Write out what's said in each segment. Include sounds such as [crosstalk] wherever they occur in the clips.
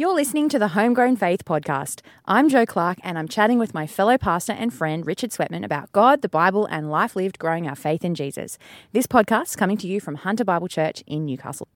You're listening to the Homegrown Faith podcast. I'm Joe Clark, and I'm chatting with my fellow pastor and friend Richard Sweatman about God, the Bible, and life lived growing our faith in Jesus. This podcast is coming to you from Hunter Bible Church in Newcastle.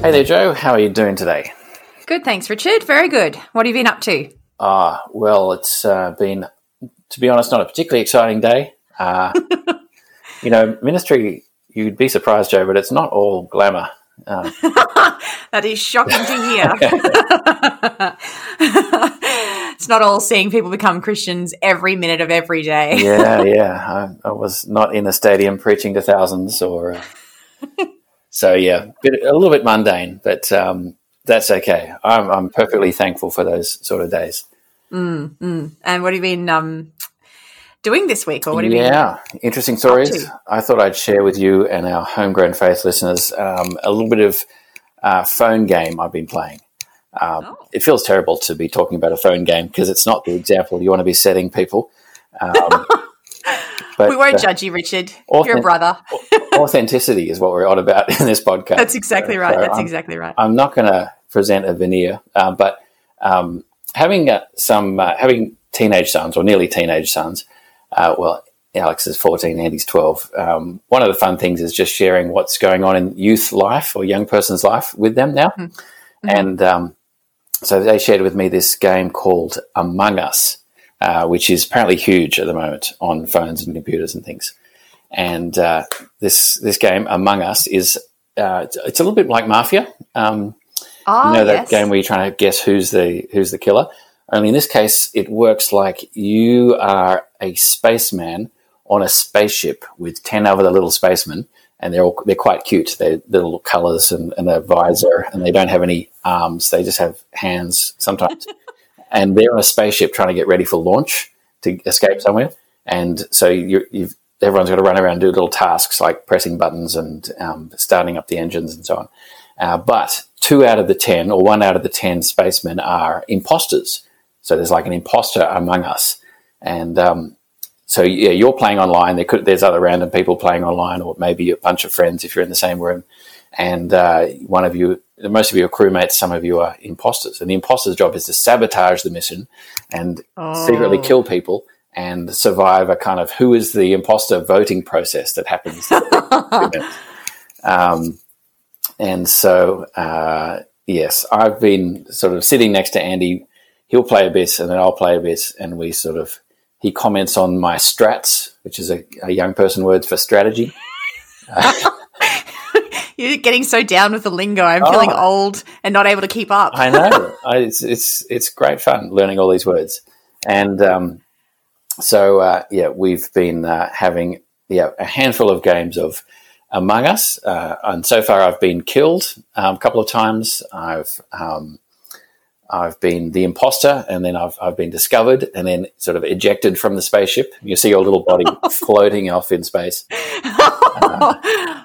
Hey there, Joe. How are you doing today? Good, thanks, Richard. Very good. What have you been up to? Ah, well, it's uh, been, to be honest, not a particularly exciting day. Uh, [laughs] you know, ministry, you'd be surprised, Joe, but it's not all glamour. Uh, [laughs] that is shocking to hear. [laughs] [laughs] it's not all seeing people become Christians every minute of every day. yeah, yeah. I, I, was not in a stadium preaching to thousands, or uh, so yeah, bit, a little bit mundane, but um, that's okay. I'm, I'm, perfectly thankful for those sort of days. Mm, mm. And what have you been um, doing this week, or what have you yeah, interesting stories. I thought I'd share with you and our homegrown faith listeners um, a little bit of uh, phone game I've been playing. Um, oh. It feels terrible to be talking about a phone game because it's not the example you want to be setting people. Um, [laughs] but, we won't uh, judge you, Richard. Authentic- You're a brother. authenticity is what we're on about in this podcast. That's exactly right. So That's I'm, exactly right. I'm not going to present a veneer, uh, but um, having uh, some uh, having teenage sons or nearly teenage sons, uh, well, Alex is 14, Andy's 12. Um, one of the fun things is just sharing what's going on in youth life or young person's life with them now. Mm-hmm. mm-hmm. And um, so they shared with me this game called Among Us, uh, which is apparently huge at the moment on phones and computers and things. And uh, this this game Among Us is uh, it's a little bit like Mafia. Um, oh, you know that yes. game where you're trying to guess who's the who's the killer. Only in this case, it works like you are a spaceman on a spaceship with 10 other little spacemen, and they're all, they're quite cute. They're little colors and, and a visor, and they don't have any arms. They just have hands sometimes. [laughs] and they're on a spaceship trying to get ready for launch to escape somewhere. And so you have everyone's got to run around and do little tasks like pressing buttons and um, starting up the engines and so on. Uh, but two out of the 10 or one out of the 10 spacemen are imposters. So there's like an imposter among us. And um, so, yeah, you're playing online. There could, there's other random people playing online, or maybe a bunch of friends if you're in the same room. And uh, one of you, most of you are crewmates, some of you are imposters. And the imposter's job is to sabotage the mission and oh. secretly kill people and survive a kind of who is the imposter voting process that happens. [laughs] um, and so, uh, yes, I've been sort of sitting next to Andy he'll play a bit and then I'll play a bit, and we sort of he comments on my strats, which is a, a young person word for strategy. [laughs] You're getting so down with the lingo. I'm oh, feeling old and not able to keep up. I know. I, it's it's it's great fun learning all these words, and um, so uh, yeah, we've been uh, having yeah a handful of games of Among Us, uh, and so far I've been killed um, a couple of times. I've um, I've been the imposter, and then I've, I've been discovered, and then sort of ejected from the spaceship. You see your little body [laughs] floating off in space. Uh,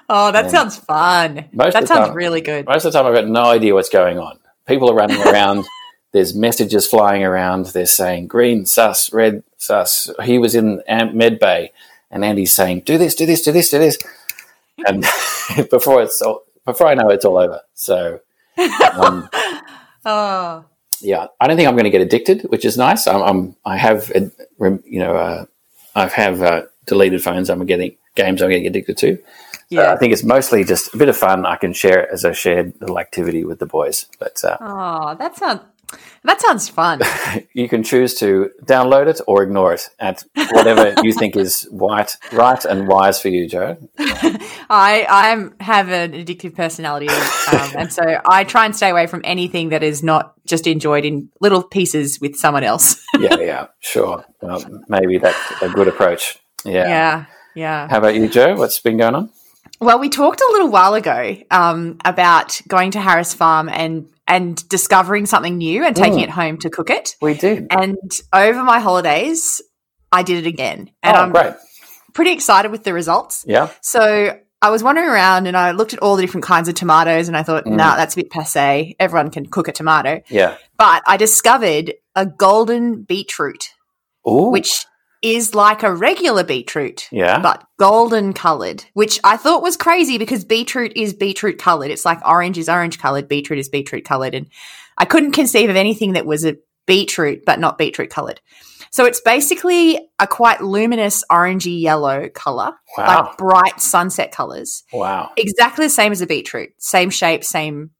[laughs] oh, that sounds fun. That sounds time, really good. Most of the time, I've got no idea what's going on. People are running around. [laughs] There's messages flying around. They're saying green sus, red sus. He was in med bay, and Andy's saying, "Do this, do this, do this, do this," and before it's all, before I know it's all over. So. Um, oh yeah, I don't think I'm going to get addicted, which is nice. I'm, I'm i have, you know, uh, I have uh, deleted phones. I'm getting games I'm getting addicted to. Yeah, uh, I think it's mostly just a bit of fun. I can share it as a shared little activity with the boys. But uh, oh, that sounds that sounds fun. [laughs] you can choose to download it or ignore it at whatever you [laughs] think is right, right and wise for you, Joe. [laughs] I I have an addictive personality, um, and so I try and stay away from anything that is not just enjoyed in little pieces with someone else. yeah, yeah, sure. Well, maybe that's a good approach. Yeah, yeah, yeah. How about you, Joe? What's been going on? Well, we talked a little while ago um, about going to Harris Farm and and discovering something new and taking mm. it home to cook it. We do. And over my holidays, I did it again. And oh, I'm great. pretty excited with the results. Yeah. So I was wandering around and I looked at all the different kinds of tomatoes and I thought, mm. nah, that's a bit passe. Everyone can cook a tomato. Yeah. But I discovered a golden beetroot, Ooh. which is like a regular beetroot, Yeah. but golden colored, which I thought was crazy because beetroot is beetroot colored. It's like orange is orange colored, beetroot is beetroot colored. And I couldn't conceive of anything that was a beetroot, but not beetroot colored. So it's basically a quite luminous orangey yellow color, Wow. like bright sunset colors wow. exactly the same as a beetroot, same shape, same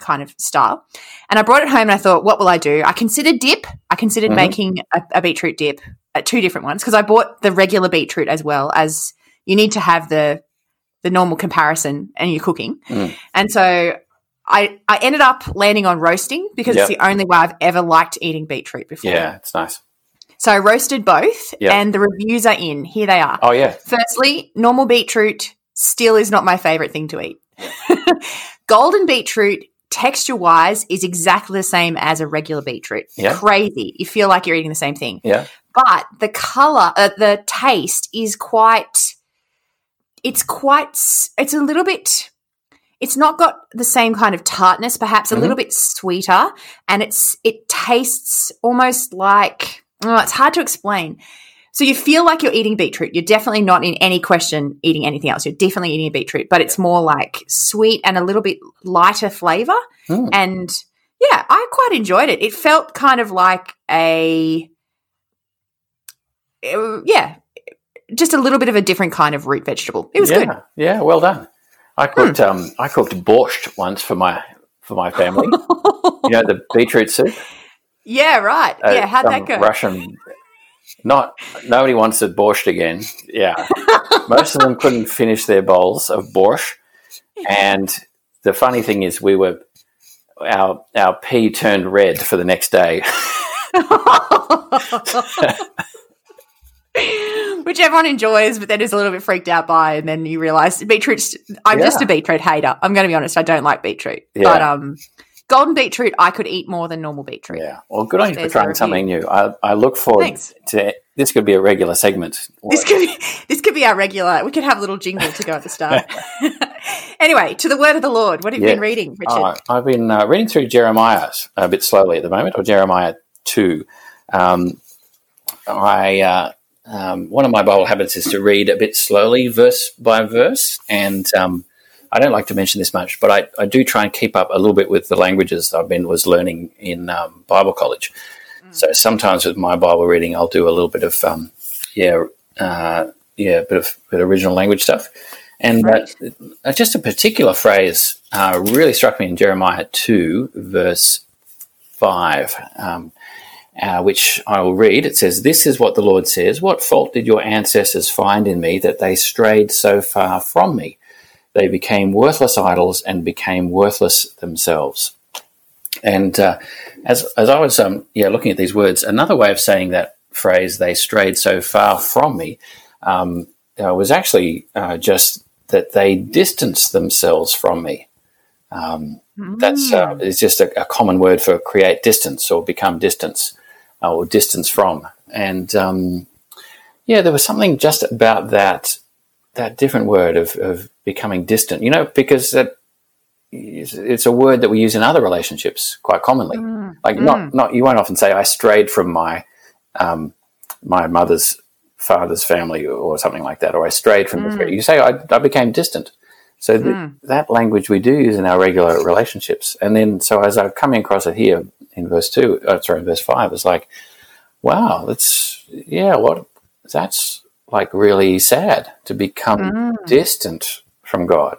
kind of style. And I brought it home and I thought, what will I do? I considered dip. I considered Mhm. making a, a beetroot dip at two different ones because I bought the regular beetroot as well as you need to have the the normal comparison and you're cooking. Mm. And so I I ended up landing on roasting because it's the only way I've ever liked eating beetroot before. Yeah, it's nice. So I roasted both Yep. and the reviews are in. Here they are. Oh, yeah. Firstly, normal beetroot still is not my favorite thing to eat. [laughs] Golden beetroot, texture wise, is exactly the same as a regular beetroot. Yeah. Crazy. You feel like you're eating the same thing. Yeah. But the color, uh, the taste is quite, it's quite, it's a little bit, it's not got the same kind of tartness, perhaps a Mhm. little bit sweeter. And it's, it tastes almost like, oh, it's hard to explain. So you feel like you're eating beetroot. You're definitely not in any question eating anything else. You're definitely eating a beetroot, but it's more like sweet and a little bit lighter flavor. Mm. And yeah, I quite enjoyed it. It felt kind of like a, uh, yeah, just a little bit of a different kind of root vegetable. It was yeah. good. Hmm. Yeah, well done. I cooked um I cooked borscht once for my for my family. [laughs] you know the beetroot soup. yeah, right. Uh, yeah, how'd that go? Russian. Not nobody wants the borscht again. Yeah, [laughs] most of them couldn't finish their bowls of borscht, and the funny thing is, we were our our pee turned red for the next day. [laughs] Which everyone enjoys, but then is a little bit freaked out by, and then you realise beetroot's. I'm just a beetroot hater. I'm going to be honest. I don't like beetroot, Yeah. but um, golden beetroot I could eat more than normal beetroot. Yeah, well, good on you for trying something new. I, I look forward Thanks. to this. Could be a regular segment. This could be this could be our regular. We could have a little jingle to go at the start. [laughs] anyway, to the word of the Lord. What have you Yeah. been reading, Richard? Uh, I've been uh, reading through Jeremiah a bit slowly at the moment, or Jeremiah 2. Um, I uh, um, One of my Bible habits is to read a bit slowly, verse by verse. And um, I don't like to mention this much, but I, I do try and keep up a little bit with the languages I've been was learning in um, Bible college. So sometimes with my Bible reading, I'll do a little bit of, um, yeah, uh, yeah, a bit of, bit of original language stuff. And uh, Right. uh, just a particular phrase uh, really struck me in Jeremiah 2, verse 5, um, uh, which I will read. It says, This is what the Lord says What fault did your ancestors find in me that they strayed so far from me? They became worthless idols and became worthless themselves. And uh, as, as I was um, yeah, looking at these words, another way of saying that phrase, they strayed so far from me, um, uh, was actually uh, just that they distanced themselves from me. Um, That's uh, it's just a, a common word for create distance or become distance uh, or distance from. And um, yeah, there was something just about that that different word of, of becoming distant. You know, because that it's, a word that we use in other relationships quite commonly. Like not not you won't often say I strayed from my um, my mother's father's family or something like that, or I strayed from the You say I, I became distant. So th- that language we do use in our regular relationships. And then, so as I'm coming across it here in verse two, uh, sorry, in verse five, it's like, wow, that's yeah, what that's like really sad to become mm. distant from God.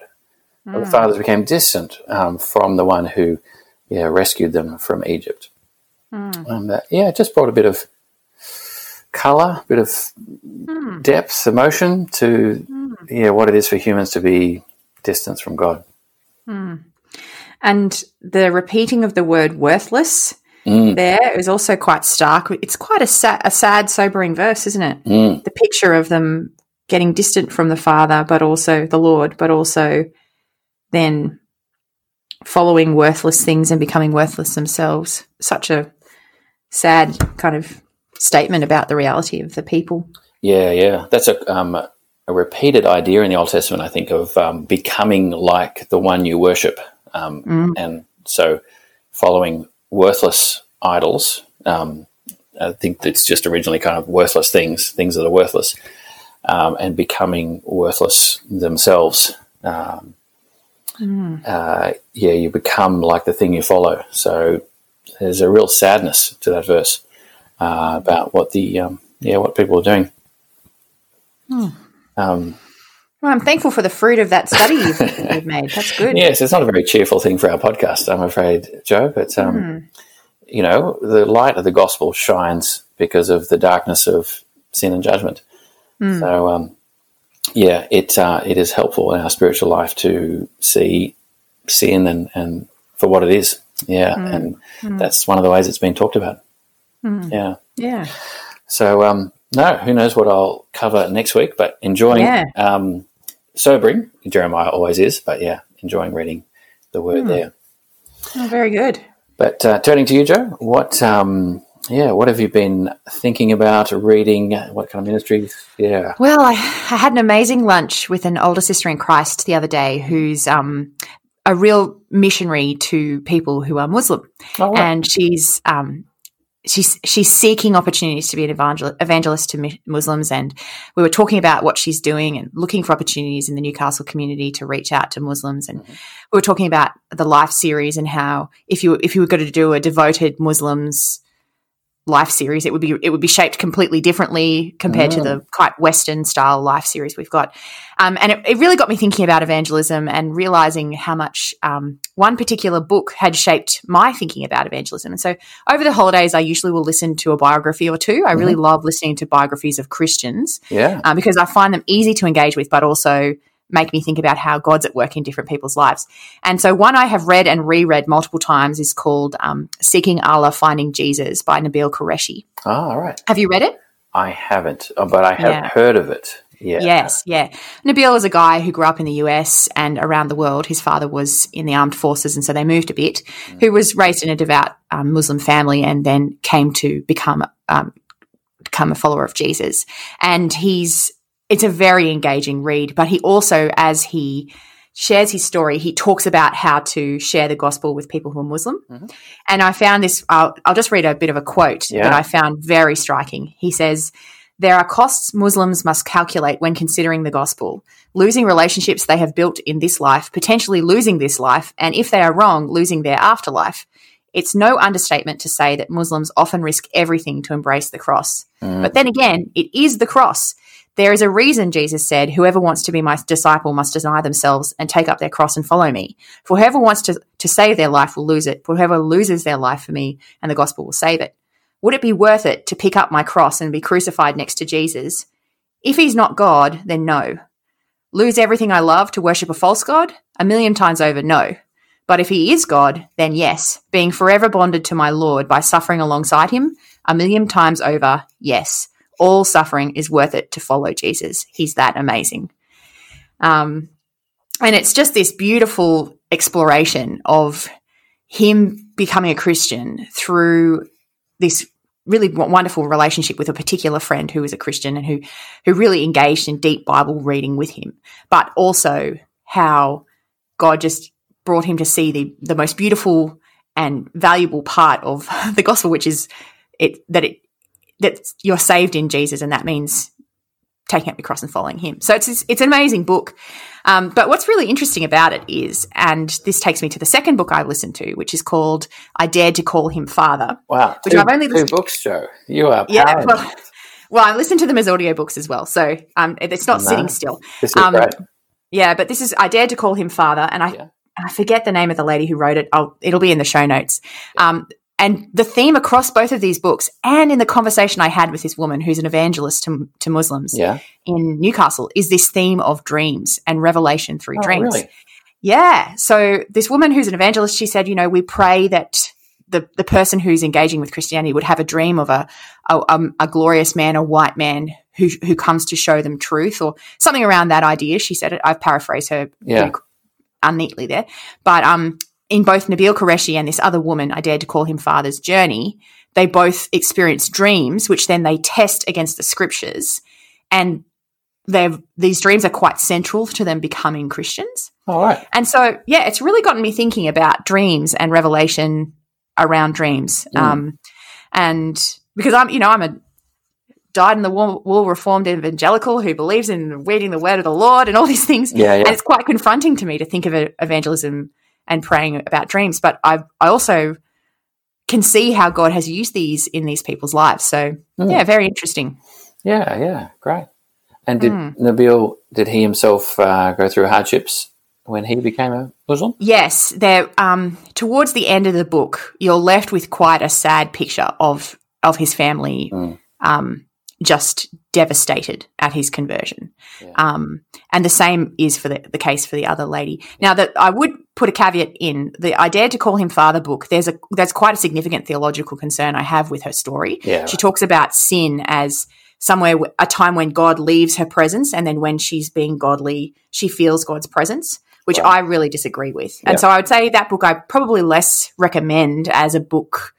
The mm. fathers became distant um, from the one who, yeah, rescued them from Egypt. Mm. Um, that, yeah, it just brought a bit of color, a bit of depth, emotion to yeah what it is for humans to be distant from God. and the repeating of the word worthless Mm. there is also quite stark. It's quite a, sa- a sad, sobering verse, isn't it? Mm. The picture of them getting distant from the Father, but also the Lord, but also then following worthless things and becoming worthless themselves. Such a sad kind of statement about the reality of the people. Yeah, yeah, that's a um, a repeated idea in the Old Testament. I think of um, becoming like the one you worship, um, and so following worthless idols um, I think it's just originally kind of worthless things, things that are worthless, um, and becoming worthless themselves. Um, mm. uh, yeah, you become like the thing you follow. So there's a real sadness to that verse uh, about what the um, yeah what people are doing. Mm. Well, I'm thankful for the fruit of that study you've, [laughs] you've, made. That's good. Yes, it's not a very cheerful thing for our podcast, I'm afraid, Joe. But um, mm. you know, the light of the gospel shines because of the darkness of sin and judgment. Mm. So, um, yeah, it uh, it is helpful in our spiritual life to see sin and, and for what it is. Yeah, mm. and mm. that's one of the ways it's been talked about. Mm. Yeah, yeah. So, um, no, who knows what I'll cover next week? But enjoying, yeah. um, sobering. Jeremiah always is, but yeah, enjoying reading the word mm. there. Oh, very good. But uh, turning to you, Joe, what um, yeah, what have you been thinking about reading? What kind of ministries? Yeah. Well, I, I had an amazing lunch with an older sister in Christ the other day who's um, a real missionary to people who are Muslim. Oh, wow. And she's um, she's she's seeking opportunities to be an evangel- evangelist to Muslims, and we were talking about what she's doing and looking for opportunities in the Newcastle community to reach out to Muslims, and mm-hmm. we were talking about the life series and how if you if you were going to do a devoted Muslims life series, it would be it would be shaped completely differently compared to the quite Western style life series we've got. Um, and it, it, really got me thinking about evangelism and realizing how much um, one particular book had shaped my thinking about evangelism. And so over the holidays, I usually will listen to a biography or two. I really mm-hmm. love listening to biographies of Christians, yeah, um, because I find them easy to engage with, but also make me think about how God's at work in different people's lives. And so, one I have read and reread multiple times is called um, Seeking Allah, Finding Jesus by Nabeel Qureshi. Ah, all right. Have you read it? I haven't, uh, but I have yeah. heard of it. Yeah. Yes, yeah. Nabeel is a guy who grew up in the US and around the world. His father was in the armed forces, and so they moved a bit. Mm. Who was raised in a devout um, Muslim family and then came to become um, become a follower of Jesus. And he's it's a very engaging read. But he also, as he shares his story, he talks about how to share the gospel with people who are Muslim. Mm-hmm. And I found this, I'll, I'll, just read a bit of a quote yeah. that I found very striking. He says, there are costs Muslims must calculate when considering the gospel, losing relationships they have built in this life, potentially losing this life, and if they are wrong, losing their afterlife. It's no understatement to say that Muslims often risk everything to embrace the cross. Mm. But then again, it is the cross. There is a reason Jesus said, Whoever wants to be my disciple must deny themselves and take up their cross and follow me. For whoever wants to, to save their life will lose it. For whoever loses their life for me and the gospel will save it. Would it be worth it to pick up my cross and be crucified next to Jesus? If he's not God, then no. Lose everything I love to worship a false God? A million times over, no. But if he is God, then yes, being forever bonded to my Lord by suffering alongside him, a million times over, yes all suffering is worth it to follow Jesus. He's that amazing. Um, and it's just this beautiful exploration of him becoming a Christian through this really wonderful relationship with a particular friend who was a Christian and who who really engaged in deep Bible reading with him, but also how God just brought him to see the the most beautiful and valuable part of [laughs] the gospel, which is it that it that you're saved in Jesus, and that means taking up your cross and following Him. So it's it's an amazing book. Um, but what's really interesting about it is, and this takes me to the second book I listened to, which is called "I Dared to Call Him Father." Wow, which two, I've only listened two books, Joe. You are yeah. Well, well, I listened to them as audiobooks as well, so um, it's not no, sitting still. This is um, great. Yeah, but this is I dared to call him father, and I yeah. I forget the name of the lady who wrote it. I'll, it'll be in the show notes. Um, and the theme across both of these books and in the conversation I had with this woman who's an evangelist to, to Muslims yeah. in Newcastle is this theme of dreams and revelation through oh, dreams. Really? Yeah. So this woman who's an evangelist, she said, you know, we pray that the, the person who's engaging with Christianity would have a dream of a, a, um, a glorious man, a white man who, who comes to show them truth or something around that idea. She said it. I've paraphrased her yeah. unneatly there. But um, in both Nabeel Qureshi and this other woman, I dared to call him father's journey, they both experience dreams, which then they test against the scriptures. And they've these dreams are quite central to them becoming Christians. All right. And so, yeah, it's really gotten me thinking about dreams and revelation around dreams. Mm. Um, and because I'm, you know, I'm a died in the wool, wool reformed evangelical who believes in reading the word of the Lord and all these things. Yeah, yeah. And it's quite confronting to me to think of evangelism and praying about dreams. But I, I also can see how God has used these in these people's lives. So Mm. yeah, very interesting. Yeah, yeah, great. And did Hmm. Nabeel, did he himself uh, go through hardships when he became a Muslim? Yes, there. Um, towards the end of the book, you're left with quite a sad picture of of his family, Mm. um, just devastated at his conversion. Yeah. Um, and the same is for the, the case for the other lady. Now, that I would put a caveat in the I dared to call him father book. There's a that's quite a significant theological concern I have with her story. Yeah. She talks about sin as somewhere a time when God leaves her presence, and then when she's being godly, she feels God's presence, which. I really disagree with. And Yeah. so I would say that book I probably less recommend as a book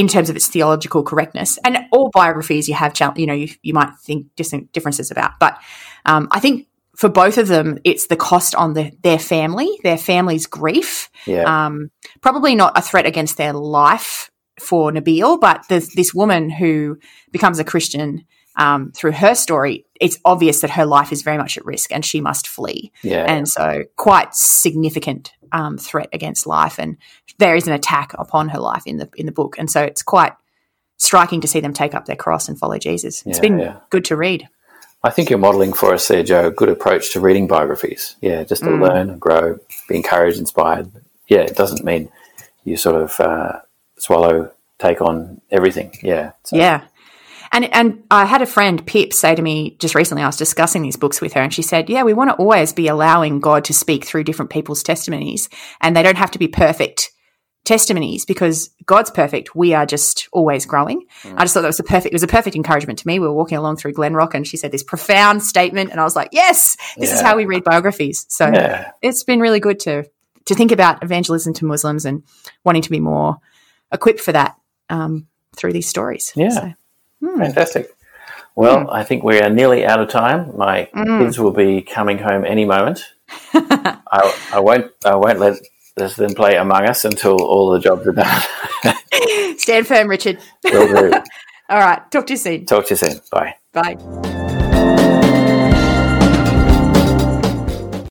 in terms of its theological correctness. And all biographies you have, you know, you, you might think different differences about, but um, I think. For both of them, it's the cost on the, their family, their family's grief, Yeah. um, probably not a threat against their life for Nabeel, but this woman who becomes a Christian um, through her story. It's obvious that her life is very much at risk and she must flee. yeah. And so, quite significant um, threat against life, and there is an attack upon her life in the in the book. And so, it's quite striking to see them take up their cross and follow Jesus. It's Yeah, been yeah. good to read. I think you're modelling for us there, Joe, a good approach to reading biographies. Yeah, just to Mm. learn and grow, be encouraged, inspired. Yeah, it doesn't mean you sort of uh, swallow, take on everything. Yeah. So, Yeah. And and I had a friend, Pip, say to me just recently, I was discussing these books with her, and she said, Yeah, we want to always be allowing God to speak through different people's testimonies, and they don't have to be perfect testimonies because God's perfect. We are just always growing. I just thought that was a perfect it was a perfect encouragement to me. We were walking along through Glenrock and she said this profound statement, and I was like, Yes, this is how we read biographies. So Yeah. it's been really good to to think about evangelism to Muslims and wanting to be more equipped for that um, through these stories. Yeah. So, hmm. Fantastic. Well, I think we are nearly out of time. My Mm. kids will be coming home any moment. [laughs] I, I won't. I won't let let them play Among Us until all the jobs are done. Stand firm, Richard. [laughs] All right. Talk to you soon. Talk to you soon. Bye. Bye.